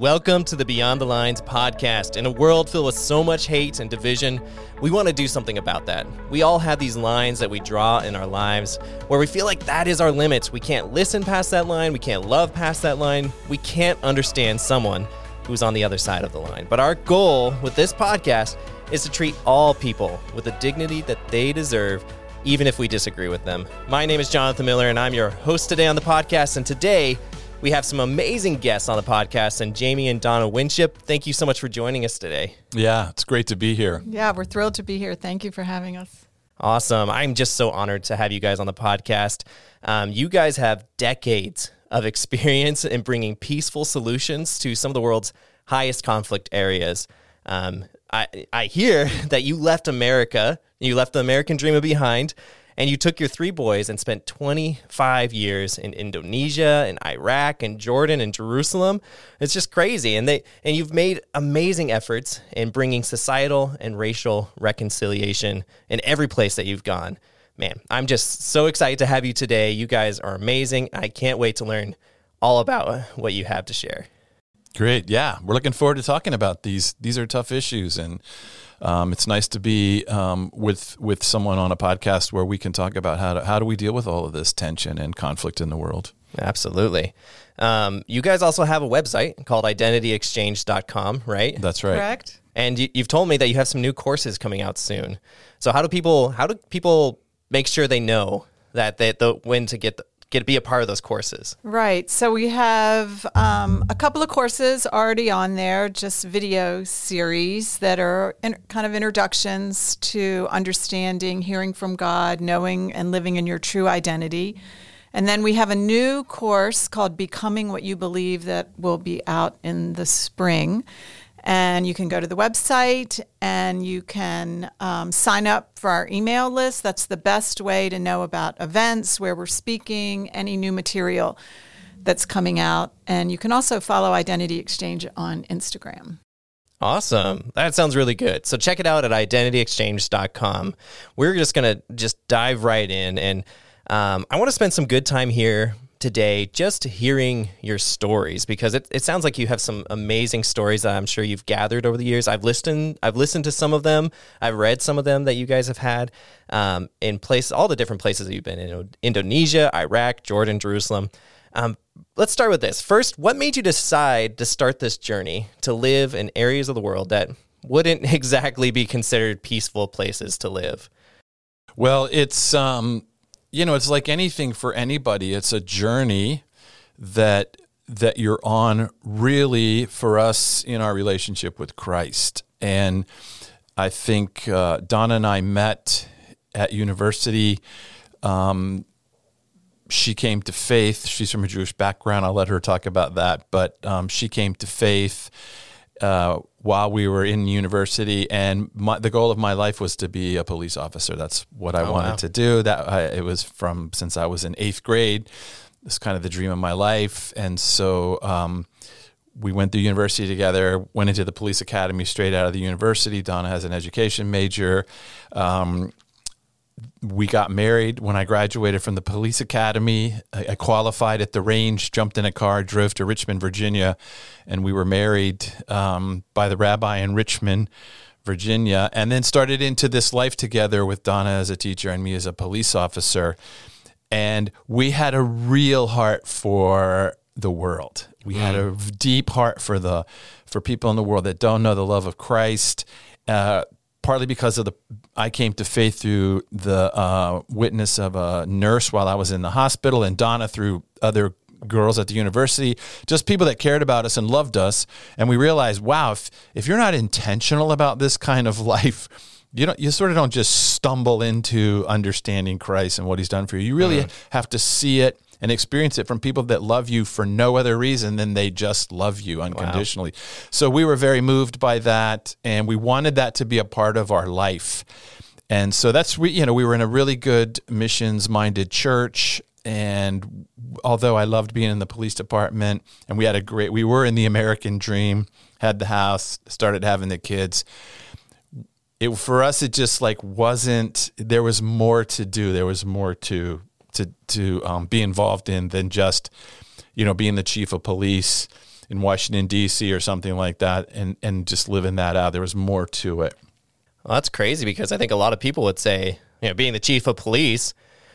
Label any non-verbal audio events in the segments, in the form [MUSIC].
Welcome to the Beyond the Lines podcast. In a world filled with so much hate and division, we want to do something about that. We all have these lines that we draw in our lives where we feel like that is our limits. We can't listen past that line, we can't love past that line, we can't understand someone who's on the other side of the line. But our goal with this podcast is to treat all people with the dignity that they deserve, even if we disagree with them. My name is Jonathan Miller, and I'm your host today on the podcast. And today, we have some amazing guests on the podcast, and Jamie and Donna Winship. Thank you so much for joining us today. Yeah, it's great to be here. Yeah, we're thrilled to be here. Thank you for having us. Awesome. I'm just so honored to have you guys on the podcast. Um, you guys have decades of experience in bringing peaceful solutions to some of the world's highest conflict areas. Um, I, I hear [LAUGHS] that you left America, you left the American dream behind and you took your three boys and spent 25 years in Indonesia and Iraq and Jordan and Jerusalem. It's just crazy. And they and you've made amazing efforts in bringing societal and racial reconciliation in every place that you've gone. Man, I'm just so excited to have you today. You guys are amazing. I can't wait to learn all about what you have to share. Great. Yeah. We're looking forward to talking about these. These are tough issues and um, it's nice to be um, with with someone on a podcast where we can talk about how to, how do we deal with all of this tension and conflict in the world. Absolutely. Um, you guys also have a website called identityexchange.com, right? That's right. Correct. And you, you've told me that you have some new courses coming out soon. So how do people how do people make sure they know that they the when to get the, get to be a part of those courses? Right. So we have um, a couple of courses already on there, just video series that are in, kind of introductions to understanding, hearing from God, knowing and living in your true identity. And then we have a new course called Becoming What You Believe that will be out in the spring. And you can go to the website and you can um, sign up for our email list. That's the best way to know about events, where we're speaking, any new material that's coming out. And you can also follow Identity Exchange on Instagram. Awesome. That sounds really good. So check it out at identityexchange.com. We're just going to just dive right in. And um, I want to spend some good time here today just hearing your stories because it, it sounds like you have some amazing stories that I'm sure you've gathered over the years. I've listened I've listened to some of them. I've read some of them that you guys have had um, in place all the different places that you've been in Indonesia, Iraq, Jordan, Jerusalem. Um, let's start with this. First, what made you decide to start this journey to live in areas of the world that wouldn't [LAUGHS] exactly be considered peaceful places to live? Well, it's um, you know, it's like anything for anybody. It's a journey that that you're on really for us in our relationship with Christ. And I think uh, Donna and I met at university. Um, she came to faith. She's from a Jewish background. I'll let her talk about that. But um, she came to faith uh, while we were in university, and my, the goal of my life was to be a police officer. That's what I oh, wanted wow. to do. That I, it was from since I was in eighth grade. It's kind of the dream of my life, and so um, we went through university together. Went into the police academy straight out of the university. Donna has an education major. Um, we got married when I graduated from the police academy. I, I, qualified at the range, jumped in a car, drove to Richmond, Virginia, and we were married um, by the rabbi in Richmond, Virginia, and then started into this life together with Donna as a teacher and me as a police officer. And we had a real heart for the world. We mm. had a deep heart for the for people in the world that don't know the love of Christ. Uh, partly because of the I came to faith through the uh, witness of a nurse while I was in the hospital, and Donna through other girls at the university, just people that cared about us and loved us. And we realized, wow, if if you're not intentional about this kind of [LAUGHS] life, you don't you sort of don't just stumble into understanding Christ and what He's done for you. You really uh-huh. have to see it and experience it from people that love you for no other reason than they just love you unconditionally. Wow. So we were very moved by that, and we wanted that to be a part of our life. And so that's we you know we were in a really good missions minded church and although I loved being in the police department and we had a great we were in the American dream, had the house, started having the kids. It for us it just like wasn't there was more to do. There was more to to to um, be involved in than just you know being the chief of police in Washington D.C. or something like that, and and just living that out. There was more to it. Well, that's crazy because I think a lot of people would say, you know, being the chief of police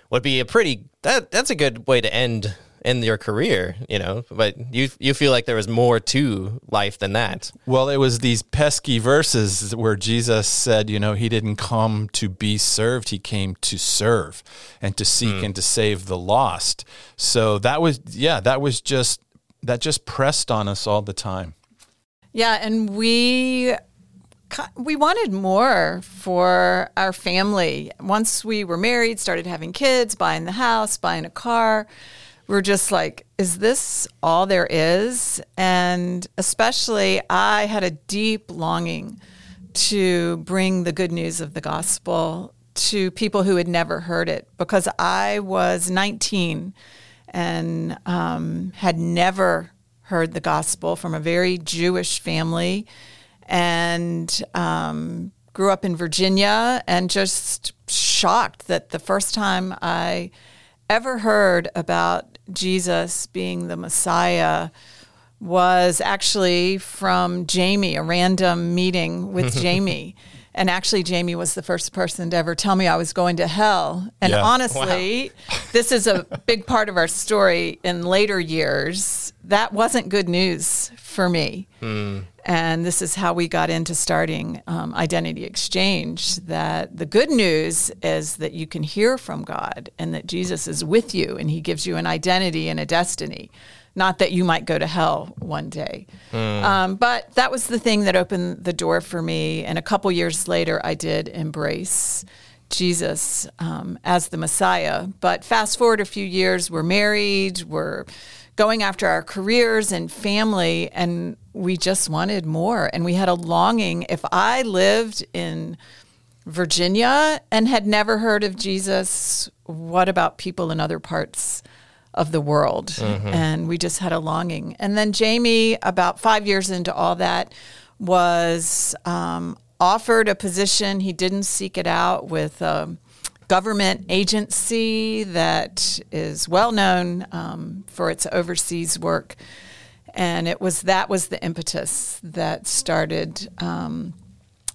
would be a pretty that that's a good way to end in your career, you know. But you you feel like there was more to life than that. Well, it was these pesky verses where Jesus said, you know, he didn't come to be served, he came to serve and to seek hmm. and to save the lost. So that was yeah, that was just that just pressed on us all the time. Yeah, and we we wanted more for our family. Once we were married, started having kids, buying the house, buying a car, we're just like, is this all there is? And especially, I had a deep longing to bring the good news of the gospel to people who had never heard it because I was 19 and um, had never heard the gospel from a very Jewish family and um, grew up in Virginia and just shocked that the first time I ever heard about Jesus being the Messiah was actually from Jamie, a random meeting with [LAUGHS] Jamie. And actually, Jamie was the first person to ever tell me I was going to hell. And Yeah. honestly, [LAUGHS] this is a big part of our story in later years. That wasn't good news for me. And this is how we got into starting um, Identity Exchange. That the good news is that you can hear from God and that Jesus is with you and he gives you an identity and a destiny. Not that you might go to hell one day. Um, but that was the thing that opened the door for me. And a couple years later, I did embrace Jesus um, as the Messiah. But fast forward a few years, we're married, we're going after our careers and family, and we just wanted more. And we had a longing. If I lived in Virginia and had never heard of Jesus, what about people in other parts of the world? And we just had a longing. And then Jamie, about five years into all that, was um, offered a position. He didn't seek it out with a government agency that is well known um, for its overseas work. And it was that was the impetus that started um,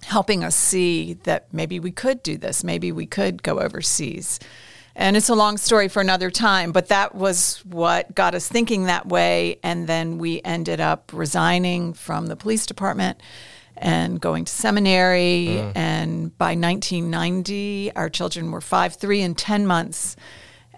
helping us see that maybe we could do this, maybe we could go overseas. And it's a long story for another time, but that was what got us thinking that way. And then we ended up resigning from the police department and going to seminary. Mm. And by 1990, our children were five, three, and 10 months.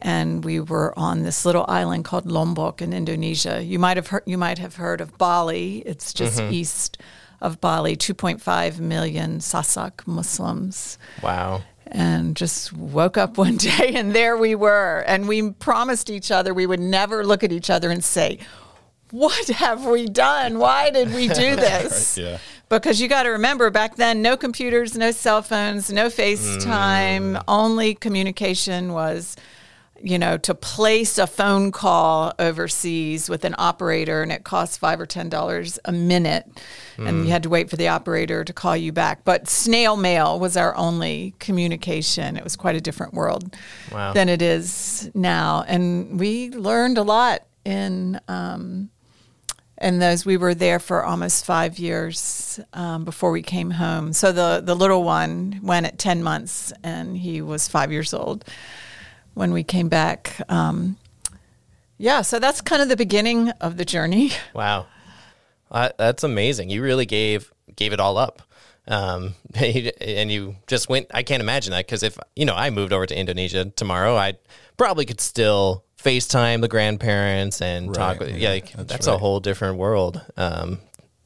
And we were on this little island called Lombok in Indonesia. You might have heard, you might have heard of Bali. It's just mm-hmm. east of Bali, 2.5 million Sasak Muslims Wow. And just woke up one [LAUGHS] day and there we were. And we promised each other we would never look at each other and say, What have we done? Why did we do [LAUGHS] this? yeah. Because you got to remember back then, no computers, no cell phones, no mm. FaceTime, only communication was. You know, to place a phone call overseas with an operator, and it cost five or ten dollars a minute, and you had to wait for the operator to call you back. But snail mail was our only communication. It was quite a different world Wow. than it is now, and we learned a lot in um, and those we were there for almost five years um, before we came home. So the the little one went at ten months, and he was five years old when we came back. Um, yeah, so that's kind of the beginning of the journey. [LAUGHS] Wow, uh, that's amazing. You really gave gave it all up, um, [LAUGHS] and you just went. I can't imagine that because if you know I moved over to Indonesia tomorrow, I probably could still FaceTime the grandparents and talk. With, yeah, yeah, like, that's that's, a whole different world. Um,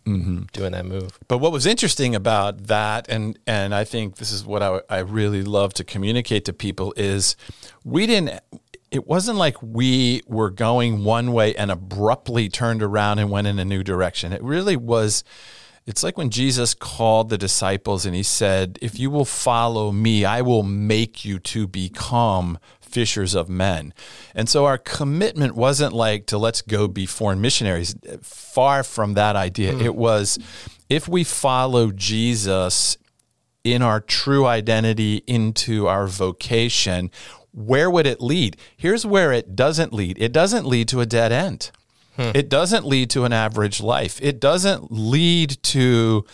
Mm-hmm. Doing that move. But what was interesting about that, and and I think this is what I, I really love to communicate to people is, we didn't. It wasn't like we were going one way and abruptly turned around and went in a new direction. It really was. It's like when Jesus called the disciples and he said, "If you will follow me, I will make you to become fishers of men." And so our commitment wasn't like to let's go be foreign missionaries. Far from that idea. Hmm. It was if we follow Jesus in our true identity into our vocation, where would it lead? Here's where it doesn't lead. It doesn't lead to a dead end. Hmm. It doesn't lead to an average life. It doesn't lead to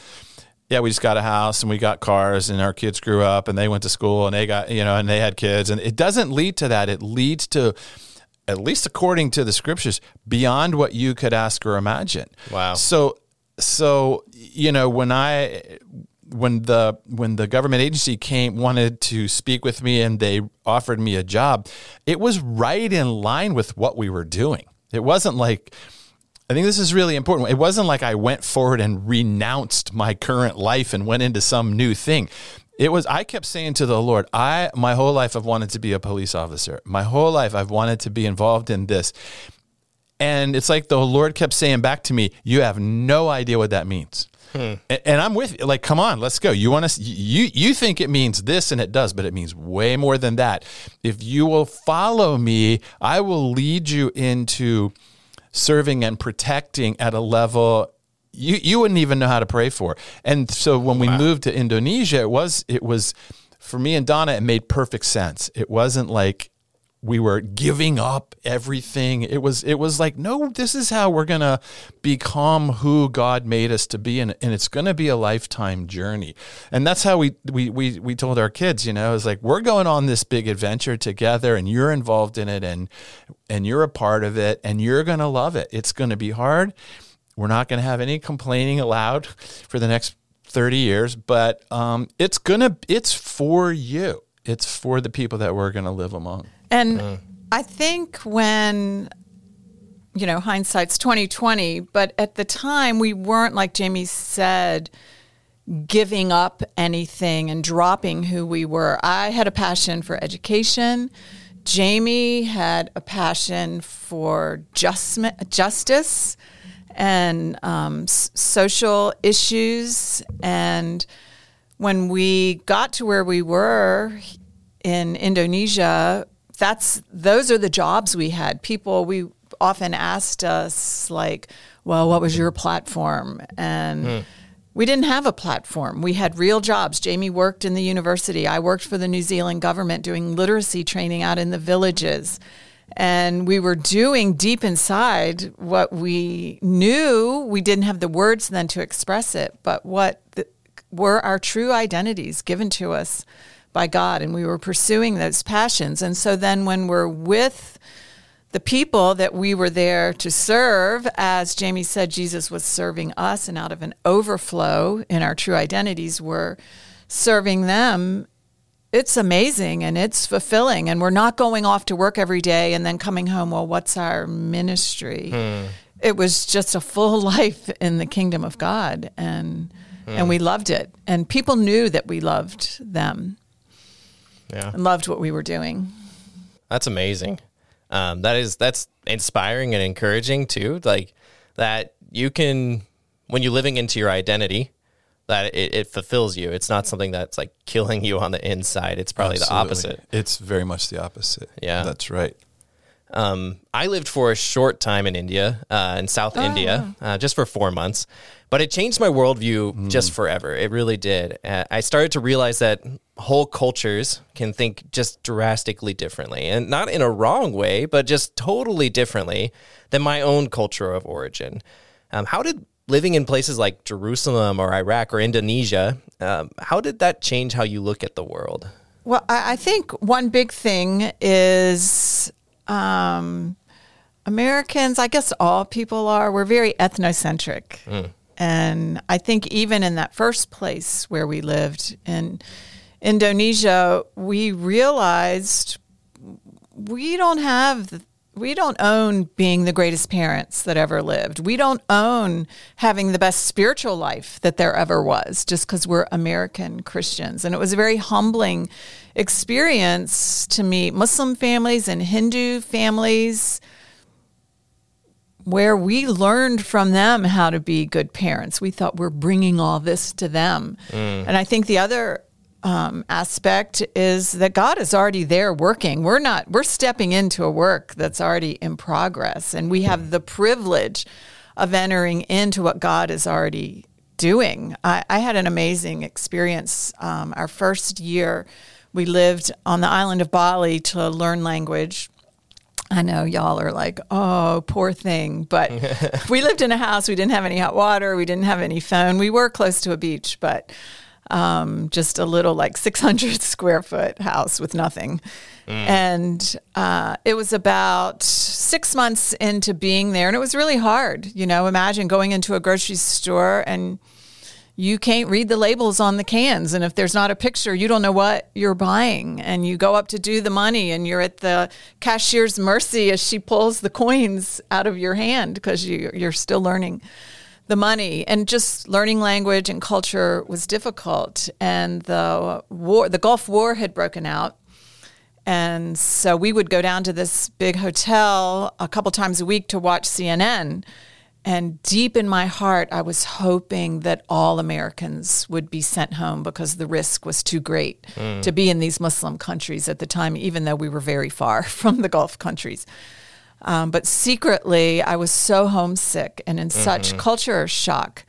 yeah, we just got a house and we got cars and our kids grew up and they went to school and they got, you know, and they had kids. And it doesn't lead to that. It leads to, at least according to the scriptures, beyond what you could ask or imagine. Wow. So, so, you know, when I, when the when the government agency came wanted to speak with me and they offered me a job, it was right in line with what we were doing. It wasn't like I think this is really important. It wasn't like I went forward and renounced my current life and went into some new thing. It was I kept saying to the Lord, I my whole life I've wanted to be a police officer. My whole life I've wanted to be involved in this. And it's like the Lord kept saying back to me, you have no idea what that means. Hmm. And I'm with you. Like, come on, let's go. You want to? You you think it means this, and it does, but it means way more than that. If you will follow me, I will lead you into serving and protecting at a level you you wouldn't even know how to pray for. And so when we wow. moved to Indonesia, it was it was for me and Donna, it made perfect sense. It wasn't like we were giving up everything. It was it was like, no, this is how we're gonna become who God made us to be, and, and it's gonna be a lifetime journey. And that's how we we we we told our kids, you know, it's like we're going on this big adventure together, and you're involved in it, and and you're a part of it, and you're gonna love it. It's gonna be hard. We're not gonna have any complaining allowed for the next 30 years, but um, it's gonna it's for you. It's for the people that we're gonna live among. And mm. I think when you know, hindsight's 2020, but at the time we weren't like Jamie said giving up anything and dropping who we were. I had a passion for education. Jamie had a passion for just, justice and um, s- social issues. And when we got to where we were in Indonesia, that's those are the jobs we had. People we often asked us like, "Well, what was your platform?" and mm. We didn't have a platform. We had real jobs. Jamie worked in the university. I worked for the New Zealand government doing literacy training out in the villages. And we were doing deep inside what we knew. We didn't have the words then to express it, but what the, were our true identities given to us by God and we were pursuing those passions. And so then when we're with the people that we were there to serve, as Jamie said, Jesus was serving us, and out of an overflow in our true identities, we're serving them. It's amazing and it's fulfilling. And we're not going off to work every day and then coming home, well, what's our ministry? Hmm. It was just a full [LAUGHS] life in the kingdom of God. And, hmm. and we loved it. And people knew that we loved them yeah. and loved what we were doing. That's amazing. Um, that is that's inspiring and encouraging too. Like that you can when you're living into your identity, that it, it, fulfills you. It's not something that's like killing you on the inside. It's probably Absolutely. the opposite. It's very much the opposite. Yeah, that's right. Um, I lived for a short time in India, uh, in South oh. India, uh, just for four months, but it changed my worldview mm. just forever. It really did. Uh, I started to realize that whole cultures can think just drastically differently, and not in a wrong way, but just totally differently than my own culture of origin. Um, how did living in places like Jerusalem or Iraq or Indonesia, um, how did that change how you look at the world? Well, I think one big thing is um, Americans, I guess all people are, we're very ethnocentric. Mm. And I think even in that first place where we lived in Indonesia, we realized we don't have we don't own being the greatest parents that ever lived. We don't own having the best spiritual life that there ever was just because we're American Christians. And it was a very humbling experience to meet Muslim families and Hindu families where we learned from them how to be good parents. We thought we're bringing all this to them. Mm. And I think the other um, aspect is that God is already there working. We're not, we're stepping into a work that's already in progress. And we have the privilege of entering into what God is already doing. I, I had an amazing experience. Um, our first year, we lived on the island of Bali to learn language. I know y'all are like, oh, poor thing. But [LAUGHS] we lived in a house. We didn't have any hot water. We didn't have any phone. We were close to a beach, but um, just a little like 600 [LAUGHS] square foot house with nothing. And uh, it was about six months into being there, and it was really hard. You know, imagine going into a grocery store and you can't read the labels on the cans. And if there's not a picture, you don't know what you're buying. And you go up to do the money and you're at the cashier's mercy as she pulls the coins out of your hand because you, you're still learning the money. And just learning language and culture was difficult. And the war, the Gulf War had broken out. And so we would go down to this big hotel a couple times a week to watch CNN. And deep in my heart, I was hoping that all Americans would be sent home because the risk was too great hmm. to be in these Muslim countries at the time, even though we were very far [LAUGHS] from the Gulf countries. Um, but secretly, I was so homesick and in such culture shock.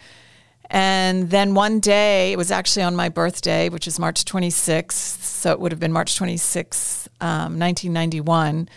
And then one day, it was actually on my birthday, which is March 26th. So it would have been March 26th, um, 1991.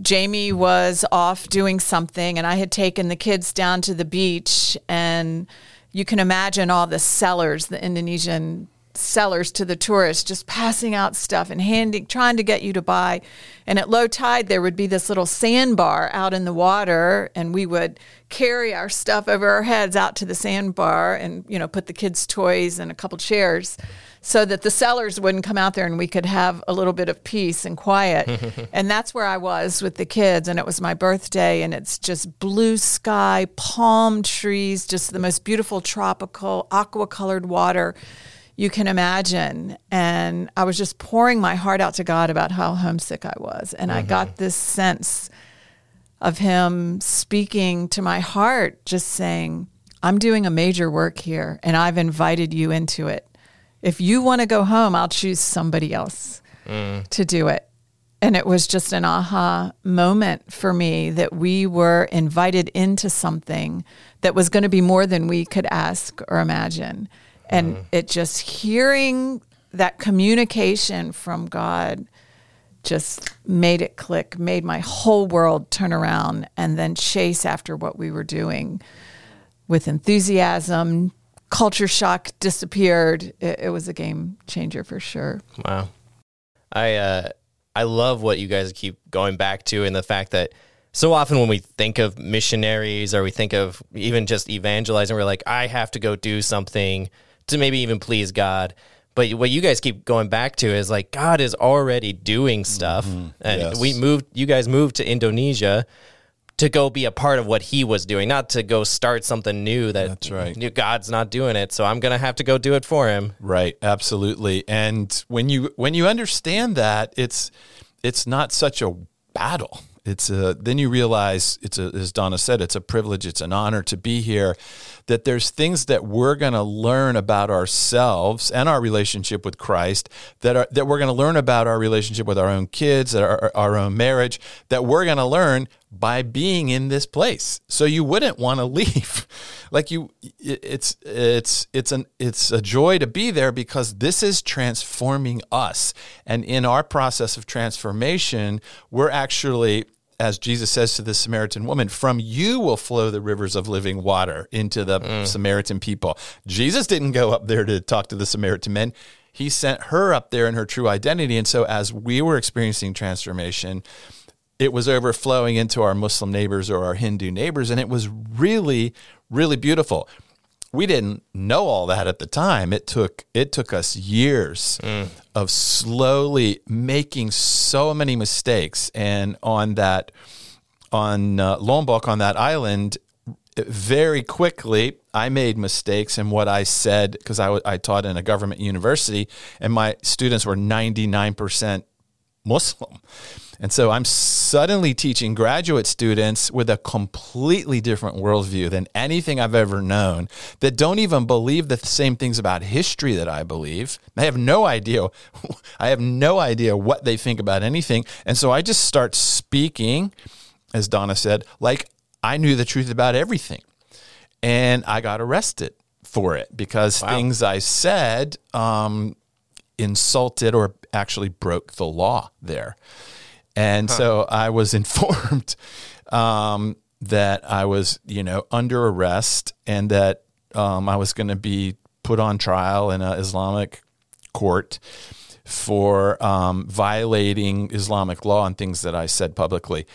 Jamie was off doing something, and I had taken the kids down to the beach. And you can imagine all the sellers, the Indonesian sellers to the tourists, just passing out stuff and handing, trying to get you to buy. And at low tide, there would be this little sandbar out in the water, and we would carry our stuff over our heads out to the sandbar and you know put the kids' toys and a couple chairs so that the sellers wouldn't come out there and we could have a little bit of peace and quiet. [LAUGHS] and that's where I was with the kids. And it was my birthday, and it's just blue sky, palm trees, just the most beautiful tropical, aqua colored water you can imagine. And I was just pouring my heart out to God about how homesick I was. And I got mm-hmm. this sense of Him speaking to my heart, just saying, I'm doing a major work here, and I've invited you into it. If you want to go home, I'll choose somebody else mm. to do it. And it was just an aha moment for me that we were invited into something that was going to be more than we could ask or imagine. And it just hearing that communication from God just made it click, made my whole world turn around and then chase after what we were doing with enthusiasm. Culture shock disappeared. It, it was a game changer for sure. Wow. I uh I love what you guys keep going back to and the fact that so often when we think of missionaries or we think of even just evangelizing, we're like, I have to go do something to maybe even please God. But what you guys keep going back to is like God is already doing stuff, mm-hmm. and Yes. we moved. You guys moved to Indonesia to go be a part of what He was doing, not to go start something new. That That's right. God's not doing it, so I'm gonna have to go do it for Him. Right, absolutely. And when you when you understand that, it's it's not such a battle. It's a then you realize it's a as Donna said, it's a privilege, it's an honor to be here. That there's things that we're going to learn about ourselves and our relationship with Christ that are that we're going to learn about our relationship with our own kids, our, our own marriage, that we're going to learn by being in this place. So you wouldn't want to [LAUGHS] leave. like you it's it's it's an it's a joy to be there because this is transforming us. And in our process of transformation, we're actually as Jesus says to the Samaritan woman, from you will flow the rivers of living water into the mm. Samaritan people. Jesus didn't go up there to talk to the Samaritan men. He sent her up there in her true identity. And so as we were experiencing transformation, it was overflowing into our Muslim neighbors or our Hindu neighbors, and it was really, really beautiful. We didn't know all that at the time. It took it took us years of slowly making so many mistakes, and on that on uh, Lombok on that island, very quickly I made mistakes in what I said because I, w- I taught in a government university, and my students were ninety nine percent Muslim. And so I'm suddenly teaching graduate students with a completely different worldview than anything I've ever known that don't even believe the same things about history that I believe. They have no idea. [LAUGHS] I have no idea what they think about anything. And so I just start speaking, as Donna said, like I knew the truth about everything. And I got arrested for it because things I said um, insulted or actually broke the law there. And so I was [LAUGHS] informed um, that I was, you know, under arrest and that um, I was going to be put on trial in an Islamic court for um, violating Islamic law and things that I said publicly.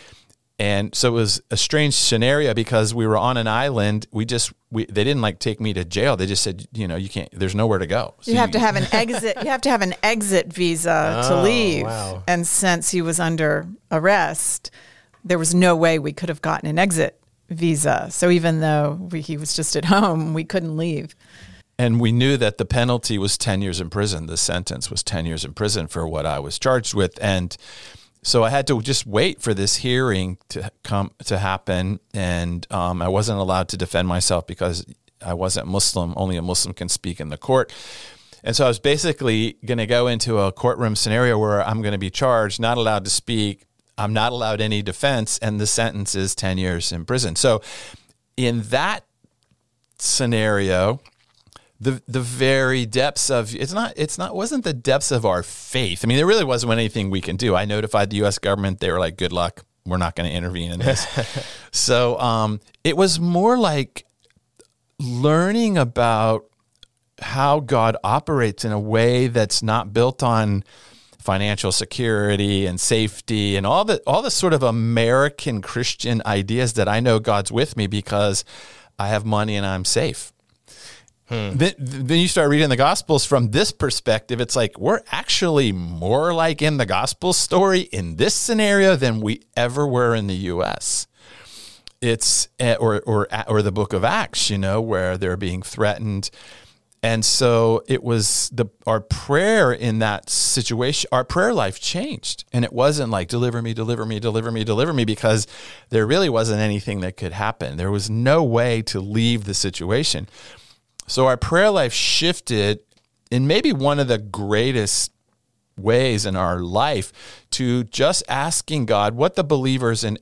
And so it was a strange scenario because we were on an island. We just we they didn't like take me to jail. They just said, you know, you can't. There's nowhere to go. So You have to have an [LAUGHS] exit. You have to have an exit visa to Oh, leave. wow. And since he was under arrest, there was no way we could have gotten an exit visa. So even though we, he was just at home, we couldn't leave. And we knew that the penalty was 10 years in prison. The sentence was 10 years in prison for what I was charged with. And so I had to just wait for this hearing to come to happen. And um, I wasn't allowed to defend myself because I wasn't Muslim. Only a Muslim can speak in the court. And so I was basically going to go into a courtroom scenario where I'm going to be charged, not allowed to speak. I'm not allowed any defense, and the sentence is 10 years in prison. So, in that scenario, the the very depths of it's not it's not wasn't the depths of our faith. I mean, there really wasn't anything we can do. I notified the U.S. government. They were like, "Good luck. We're not going to intervene in this." [LAUGHS] so um, it was more like learning about how God operates in a way that's not built on financial security and safety and all the all the sort of American Christian ideas that I know God's with me because I have money and I'm safe. Then, then you start reading the Gospels from this perspective. It's like we're actually more like in the Gospel story in this scenario than we ever were in the U.S. It's eh, or or or the Book of Acts, you know, where they're being threatened, and so it was the our prayer in that situation. Our prayer life changed, and it wasn't like deliver me, deliver me, deliver me, deliver me, because there really wasn't anything that could happen. There was no way to leave the situation. So our prayer life shifted in maybe one of the greatest ways in our life to just asking God what the believers in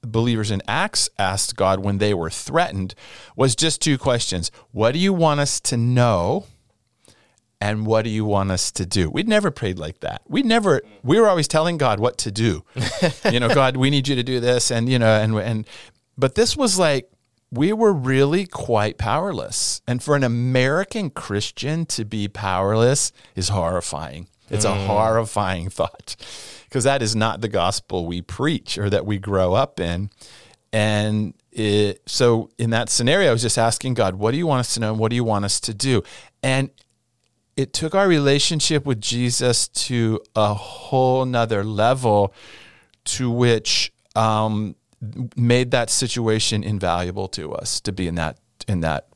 believers in Acts asked God when they were threatened was just two questions. What do you want us to know? And what do you want us to do? We'd never prayed like that. We never we were always telling God what to do. [LAUGHS] you know, God, we need you to do this and you know and and but this was like we were really quite powerless. And for an American Christian to be powerless is horrifying. It's a horrifying thought because that is not the gospel we preach or that we grow up in. And it, so in that scenario, I was just asking God, what do you want us to know? And What do you want us to do? And it took our relationship with Jesus to a whole nother level to which um, made that situation invaluable to us to be in that in that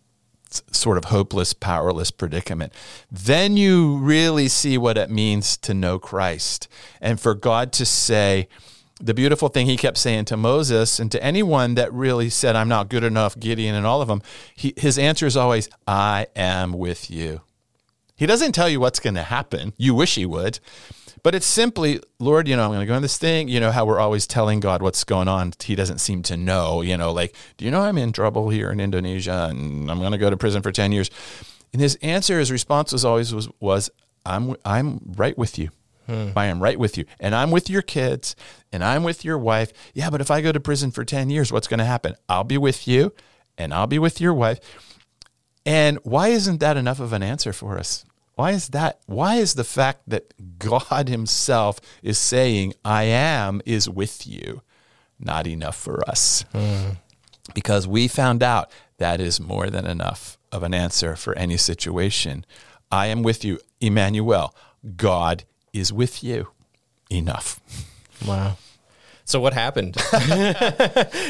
sort of hopeless, powerless predicament. Then you really see what it means to know Christ and for God to say, the beautiful thing he kept saying to Moses and to anyone that really said, I'm not good enough, Gideon and all of them, he, his answer is always, I am with you. He doesn't tell you what's going to happen. You wish he would. But it's simply, Lord, you know, I'm going to go on this thing. You know how we're always telling God what's going on. He doesn't seem to know, you know, like, do you know I'm in trouble here in Indonesia and I'm going to go to prison for 10 years? And his answer, his response was always was, was I'm, I'm right with you. Hmm. I am right with you. And I'm with your kids and I'm with your wife. Yeah, but if I go to prison for 10 years, what's going to happen? I'll be with you and I'll be with your wife. And why isn't that enough of an answer for us? Why is that? Why is the fact that God [LAUGHS] Himself is saying, I am, is with you, not enough for us? Hmm. Because we found out that is more than enough of an answer for any situation. I am with you, Emmanuel. God is with you. Enough. Wow. So what happened? [LAUGHS]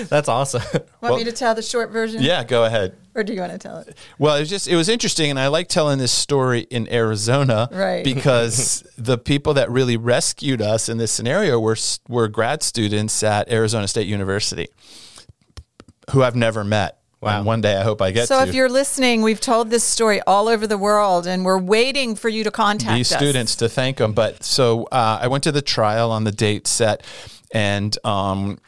That's awesome. Want me to tell the short version? Yeah, go ahead. Or do you want to tell it? Well, it was just it was interesting, and I like telling this story in Arizona, Right. Because [LAUGHS] the people that really rescued us in this scenario were were grad students at Arizona State University, who I've never met. Wow. And one day I hope I get So to. if you're listening, we've told this story all over the world, and we're waiting for you to contact these us. students to thank them. But so uh, I went to the trial on the date set, and um,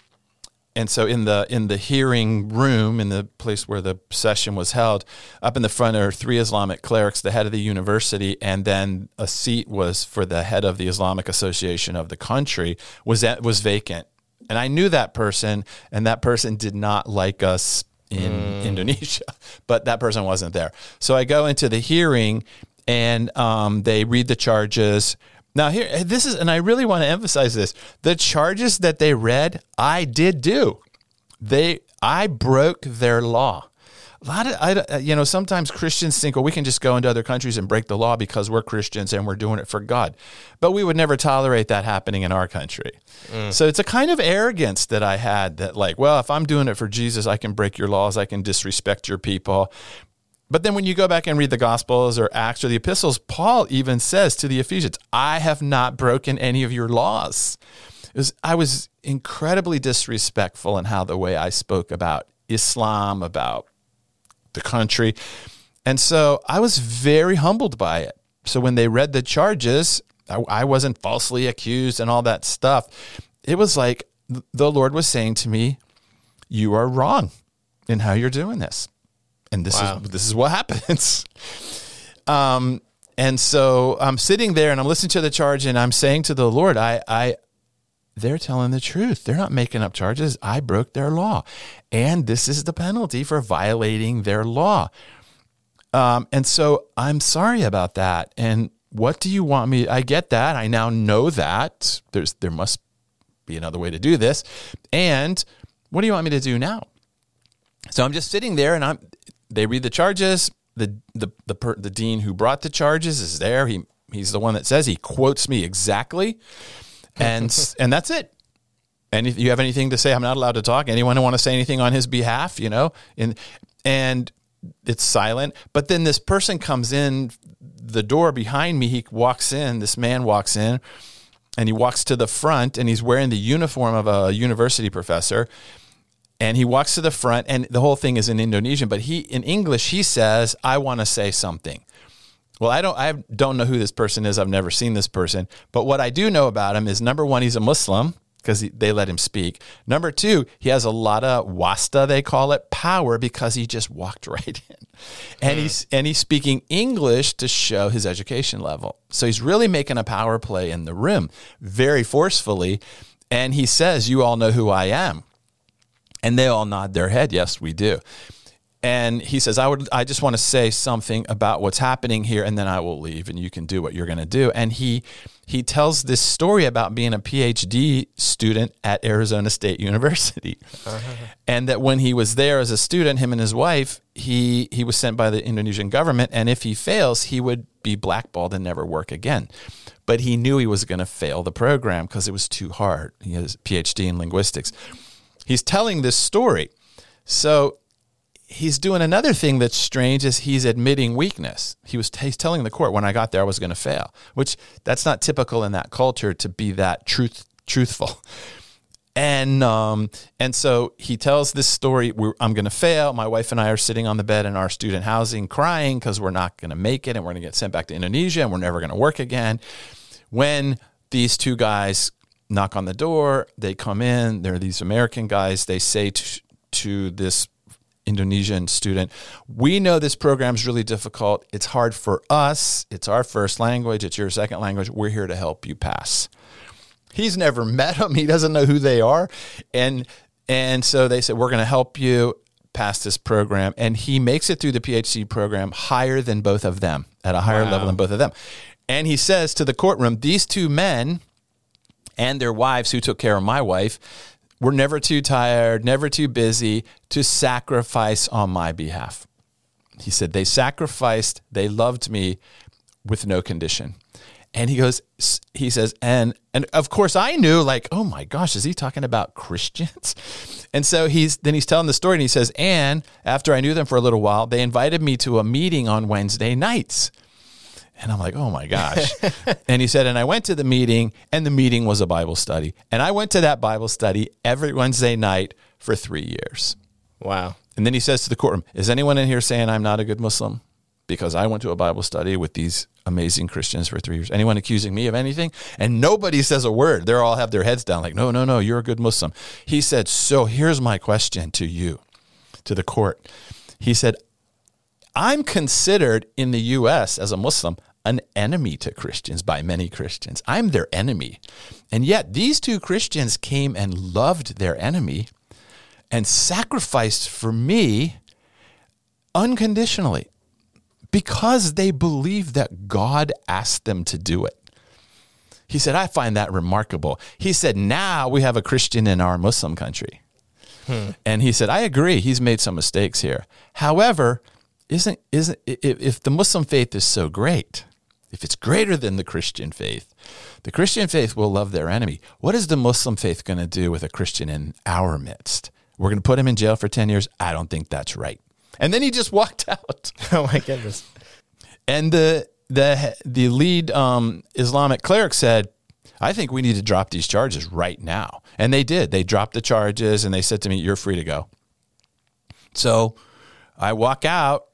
and so in the in the hearing room in the place where the session was held up in the front are three islamic clerics the head of the university and then a seat was for the head of the islamic association of the country was that was vacant. And i knew that person and that person did not like us in indonesia [LAUGHS] but that person wasn't there. So i go into the hearing and um, they read the charges now here eh, this is and I really want to emphasize this. The charges that they read, I did do. They I broke their law. A lot of I, uh, you know sometimes Christians think, well, we can just go into other countries and break the law because we're Christians and we're doing it for God, but we would never tolerate that happening in our country. Mm. So it's a kind of arrogance that I had that like, well, if I'm doing it for Jesus, I can break your laws, I can disrespect your people. But then when you go back and read the Gospels or Acts or the epistles, Paul even says to the Ephesians, I have not broken any of your laws. Was, I was incredibly disrespectful in how the way I spoke about Islam, about the country. And so I was very humbled by it. So when they read the charges, I, I wasn't falsely accused and all that stuff. It was like the Lord was saying to me, You are wrong in how you're doing this and this Wow. is this is what [LAUGHS] happens. Um, and so I'm sitting there and I'm listening to the charge and I'm saying to the Lord, I, I, they're telling the truth. They're not making up charges. I broke their law, and this is the penalty for violating their law. Um, and so I'm sorry about that. And what do you want me? I get that. I now know that there's there must be another way to do this. And what do you want me to do now? So I'm just sitting there, and I'm. They read the charges. The the the per, the dean who brought the charges is there. He he's the one that says he quotes me exactly, and [LAUGHS] and that's it. And if you have anything to say, I'm not allowed to talk. Anyone who want to say anything on his behalf, you know, and and it's silent. But then this person comes in the door behind me. He walks in. This man walks in, and he walks to the front, and he's wearing the uniform of a university professor and he walks to the front and the whole thing is in indonesian but he in english he says i want to say something. Well i don't i don't know who this person is. I've never seen this person. But what i do know about him is number one he's a muslim because they let him speak. Number two he has a lot of wasta they call it power because he just walked [LAUGHS] right in. And he's mm. and he's speaking english to show his education level. So he's really making a power play in the room very forcefully. And he says you all know who i am and they all nod their head, yes, we do. And he says, I would I just want to say something about what's happening here and then I will leave and you can do what you're going to do. And he he tells this story about being a PhD student at Arizona State University. Uh-huh. And that when he was there as a student, him and his wife, he he was sent by the Indonesian government and if he fails, he would be blackballed and never work again. But he knew he was going to fail the program because it was too hard. He has a PhD in linguistics he's telling this story. So he's doing another thing that's strange is he's admitting weakness. He was he's telling the court when I got there I was going to fail, which that's not typical in that culture to be that truth truthful. [LAUGHS] And um, and so he tells this story. I'm going to fail. My wife and I are sitting on the bed in our student housing, crying because we're not going to make it, and we're going to get sent back to Indonesia, and we're never going to work again. When these two guys knock on the door. They come in. They're these American guys. They say to, to this Indonesian student, We know this program is really difficult. It's hard for us. It's our first language. It's your second language. We're here to help you pass. He's never [LAUGHS] met them. He doesn't know who they are. And, and so they said, We're going to help you pass this program. And he makes it through the PhD program higher than both of them, at a higher Wow. level than both of them. And he says to the courtroom, These two men, and their wives who took care of my wife were never too tired, never too busy to sacrifice on my behalf. He said, They sacrificed, they loved me with no condition. And he goes, he says, and and of course I knew, like, oh my gosh, is he talking about Christians? [LAUGHS] And so he's then he's telling the story and he says, and after I knew them for a little while, they invited me to a meeting on Wednesday nights. And I'm like, oh my gosh. [LAUGHS] and he said, and I went to the meeting, and the meeting was a Bible study. And I went to that Bible study every Wednesday night for three years. Wow. And then he says to the courtroom, Is anyone in here saying I'm not a good Muslim? because I went to a Bible study with these amazing Christians for three years. Anyone accusing me of anything? And nobody says a word. They all have their heads down, like, no, no, no, you're a good Muslim. He said, So here's my question to you, to the court. He said, I'm considered in the US as a Muslim an enemy to Christians by many Christians. I'm their enemy. And yet these two Christians came and loved their enemy and sacrificed for me unconditionally because they believe that God asked them to do it. He said, I find that remarkable. He said, now we have a Christian in our Muslim country. Hmm. And he said, I agree, he's made some mistakes here. However, isn't, isn't, if the Muslim faith is so great, if it's greater than the Christian faith, the Christian faith will love their enemy. What is the Muslim faith going to do with a Christian in our midst? We're going to put him in jail for 10 years? I don't think that's right. And then he just [LAUGHS] walked out. oh my goodness. And the the the lead um, Islamic cleric said, "I think we need to drop these charges right now." And they did. They dropped the charges, and they said to me, "You're free to go." So I walk out,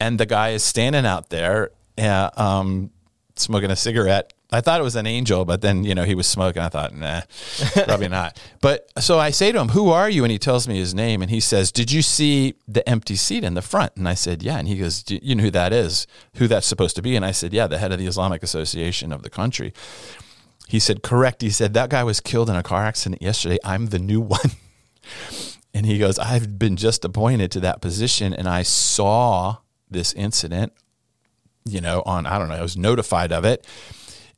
and the guy is standing out there, uh, um, smoking a cigarette, I thought it was an angel, but then you know he was smoking. I thought, nah, [LAUGHS] probably not. But so I say to him, "Who are you?" And he tells me his name, and he says, "Did you see the empty seat in the front?" And I said, "Yeah." And he goes, "You know who that is? Who that's supposed to be?" And I said, "Yeah, the head of the Islamic Association of the country." He said, "Correct." He said, "That guy was killed in a car accident yesterday. I'm the new [LAUGHS] one." and he goes, "I've been just appointed to that position, and I saw this incident." You know, on I don't know, I was notified of it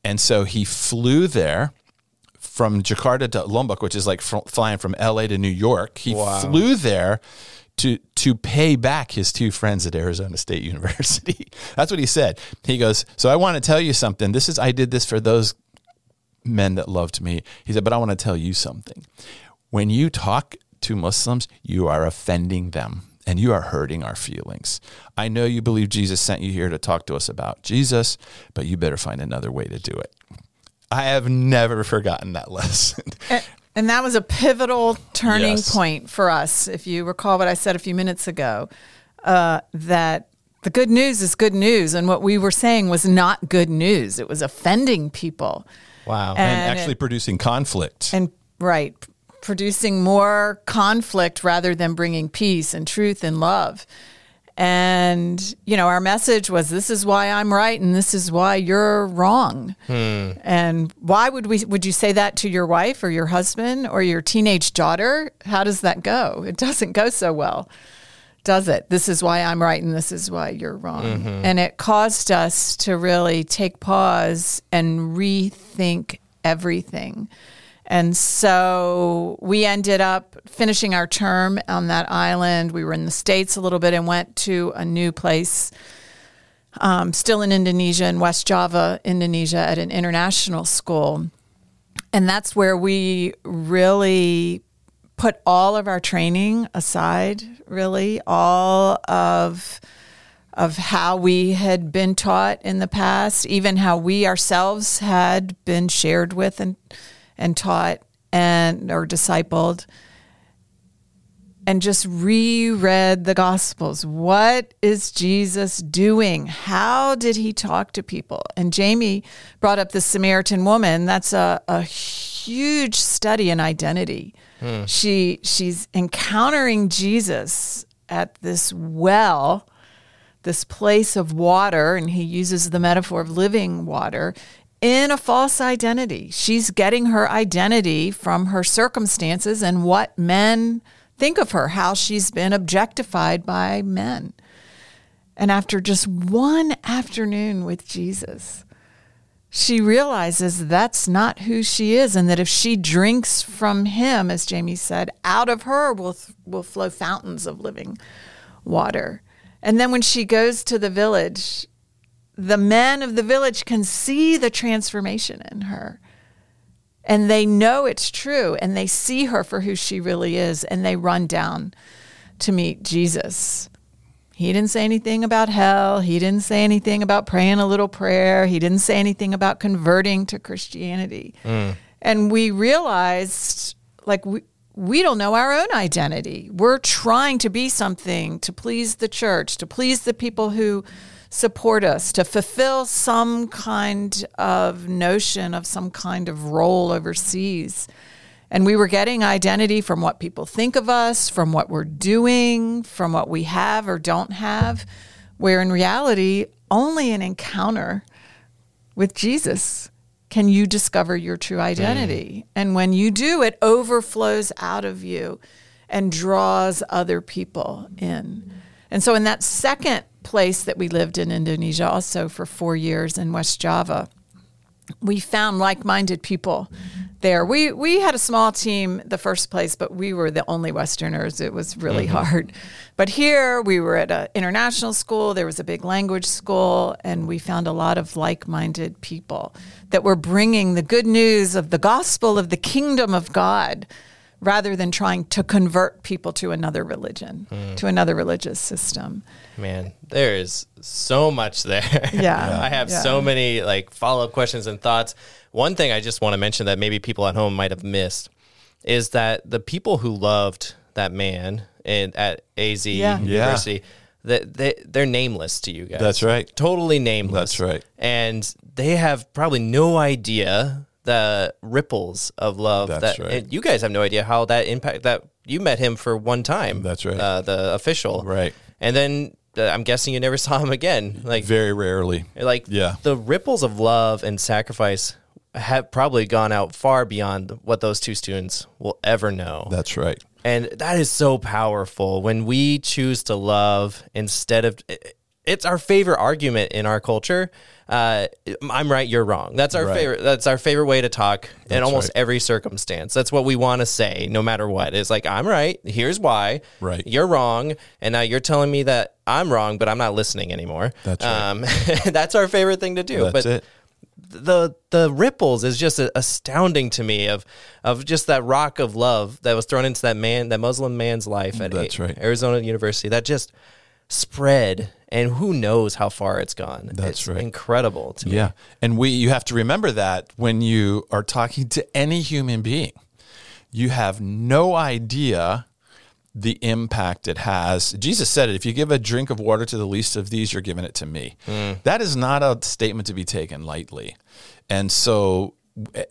and so he flew there from Jakarta to Lombok, which is like fr- flying from LA to New York. He wow. flew there to to pay back his two friends at Arizona State [LAUGHS] University. That's what he said. He goes, "So I want to tell you something. This is I did this for those men that loved me." He said, "But I want to tell you something. When you talk to Muslims, you are offending them and you are hurting our feelings. I know you believe Jesus sent you here to talk to us about Jesus, but you better find another way to do it. I have never [LAUGHS] forgotten that lesson. And, and that was a pivotal turning yes. point for us. If you recall what I said a few minutes ago, uh, that the good news is good news, and what we were saying was not good news. It was offending people. Wow. And, and actually it, producing conflict. And right, producing more conflict rather than bringing peace and truth and love. And, you know, our message was this is why I'm right and this is why you're wrong. Hmm. And why would we would you say that to your wife or your husband or your teenage daughter? How does that go? It doesn't go so well. Does it? This is why I'm right and this is why you're wrong. Mm-hmm. And it caused us to really take pause and rethink everything. And so we ended up finishing our term on that island. We were in the States a little bit and went to a new place, um, still in Indonesia, in West Java, Indonesia, at an international school. And that's where we really put all of our training aside, really, all of of how we had been taught in the past, even how we ourselves had been shared with and and taught and or discipled and just reread the gospels. What is jesus doing? How did he talk to people? And jamie brought up the samaritan woman. That's a, a huge study in identity. Hmm. she she's encountering jesus at this well this place of water and he uses the metaphor of living water in a false identity. She's getting her identity from her circumstances and what men think of her, how she's been objectified by men. And after just one afternoon with Jesus, she realizes that's not who she is, and that if she drinks from him, as Jamie said, out of her will, will flow fountains of living water. And then when she goes to the village the men of the village can see the transformation in her. And they know it's true and they see her for who she really is and they run down to meet Jesus. He didn't say anything about hell. He didn't say anything about praying a little prayer. He didn't say anything about converting to Christianity. Mm. And we realized, like, we, we don't know our own identity. We're trying to be something to please the church, to please the people who support us, to fulfill some kind of notion of some kind of role overseas. And we were getting identity from what people think of us, from what we're doing, from what we have or don't have, where in reality, only an encounter with Jesus can you discover your true identity. Mm. And when you do, it overflows out of you and draws other people in. And so, in that second place that we lived in Indonesia, also for four years in West Java, we found like minded people there. We we had a small team the first place, but we were the only Westerners. It was really mm-hmm. hard. But here we were at an international school. There was a big language school, and we found a lot of like-minded people that were bringing the good news of the gospel of the kingdom of God rather than trying to convert people to another religion, mm. to another religious system. Man, there is so much there. Yeah. [LAUGHS] I have yeah. so many like follow-up questions and thoughts. One thing I just want to mention that maybe people at home might have missed is that the people who loved that man in, at AZ yeah. University, yeah. that they, they're nameless to you guys. That's right. Totally nameless. That's right. And they have probably no idea the ripples of love That's that right. you guys have no idea how that impact that you met him for one time. That's right. Uh, the official. Right. And then uh, I'm guessing you never [LAUGHS] saw him again. Like very rarely. Like yeah. the ripples of love and sacrifice have probably gone out far beyond what those two students will ever know. That's right. And that is so powerful when we choose to love instead of it's our favorite argument in our culture. Uh, I'm right, you're wrong. That's our right. favorite. That's our favorite way to talk that's in almost right. every circumstance. That's what we want to say, no matter what. It's like I'm right. Here's why. Right. You're wrong, and now you're telling me that I'm wrong, but I'm not listening anymore. That's right. Um, [LAUGHS] that's our favorite thing to do. That's but it the the ripples is just astounding to me of of just that rock of love that was thrown into that man that Muslim man's life at That's right. Arizona University that just spread and who knows how far it's gone. That's it's right. Incredible to me. Yeah. And we you have to remember that when you are talking to any human being. You have no idea the impact it has. Jesus said it if you give a drink of water to the least of these, you're giving it to me. Mm. That is not a statement to be taken lightly. And so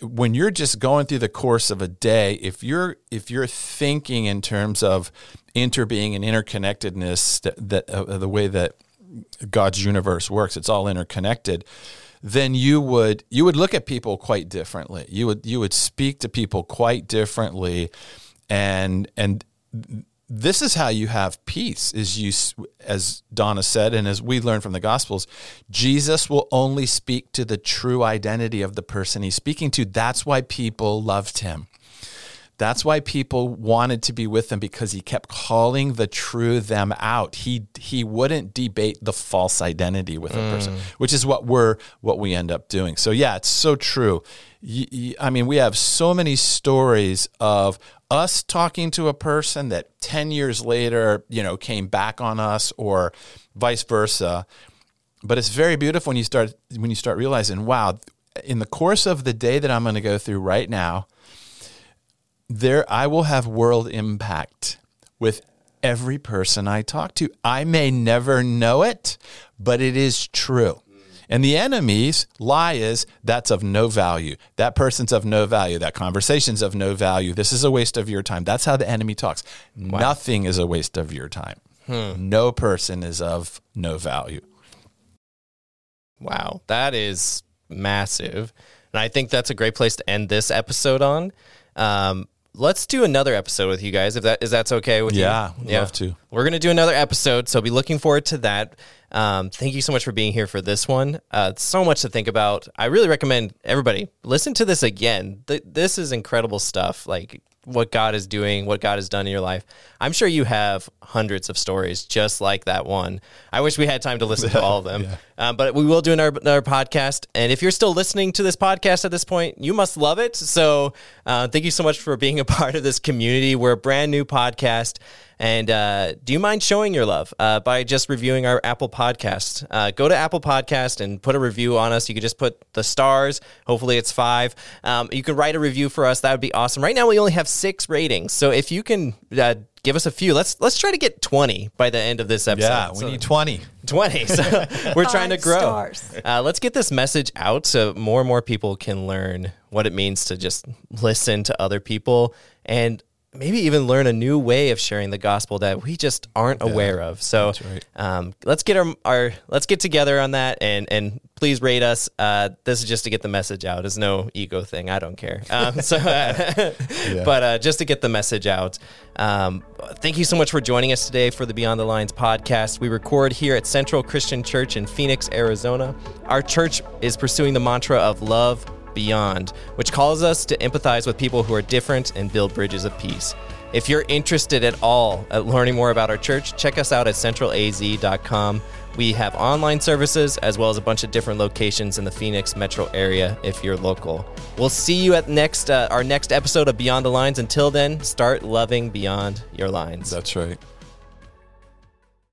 when you're just going through the course of a day, if you're if you're thinking in terms of interbeing and interconnectedness, that, that uh, the way that God's universe works, it's all interconnected. Then you would you would look at people quite differently. You would you would speak to people quite differently, and and this is how you have peace is you as donna said and as we learn from the gospels jesus will only speak to the true identity of the person he's speaking to that's why people loved him that's why people wanted to be with him because he kept calling the true them out. He he wouldn't debate the false identity with a person, mm. which is what we're what we end up doing. So yeah, it's so true. I mean, we have so many stories of us talking to a person that 10 years later, you know, came back on us or vice versa. But it's very beautiful when you start when you start realizing, wow, in the course of the day that I'm going to go through right now, there I will have world impact with every person I talk to. I may never know it, but it is true. And the enemy's lie is that's of no value. That person's of no value. That conversation's of no value. This is a waste of your time. That's how the enemy talks. Wow. Nothing is a waste of your time. Hmm. No person is of no value. Wow, that is massive. And I think that's a great place to end this episode on. Um, let's do another episode with you guys if that is that's okay with you. yeah, you. Yeah, love to. We're gonna do another episode, so be looking forward to that. Um, thank you so much for being here for this one. Uh, so much to think about. I really recommend everybody listen to this again. Th- this is incredible stuff. Like what God is doing, what God has done in your life. I'm sure you have hundreds of stories just like that one. I wish we had time to listen to all of them. [LAUGHS] Um, but we will do another, another podcast. And if you're still listening to this podcast at this point, you must love it. So uh, thank you so much for being a [LAUGHS] part of this community. We're a brand new podcast. And uh, do you mind showing your love uh, by just reviewing our Apple Podcast? Uh, go to Apple Podcast and put a review on us. You could just put the stars. Hopefully, it's five. Um, you can write a review for us. That would be awesome. Right now, we only have six ratings. So if you can uh, give us a few, let's let's try to get twenty by the end of this episode. Yeah, we So- need 20. 20. So [LAUGHS] we're trying to grow. stars. Uh, let's get this message out so more and more people can learn what it means to just listen to other people and maybe even learn a new way of sharing the gospel that we just aren't aware of. So right. um, let's get our, our let's get together on that and and please rate us. Uh, this is just to get the message out. It's no ego thing. I don't care. Um, so, [LAUGHS] but uh, just to get the message out. Um, thank you so much for joining us today for the Beyond the Lines podcast. We record here at Central Christian Church in Phoenix, Arizona. Our church is pursuing the mantra of love beyond, which calls us to empathize with people who are different and build bridges of peace. If you're interested at all at learning more about our church, check us out at centralaz.com. We have online services as well as a bunch of different locations in the Phoenix metro area if you're local. We'll see you at next uh, our next episode of Beyond the Lines. Until then, start loving beyond your lines. That's right.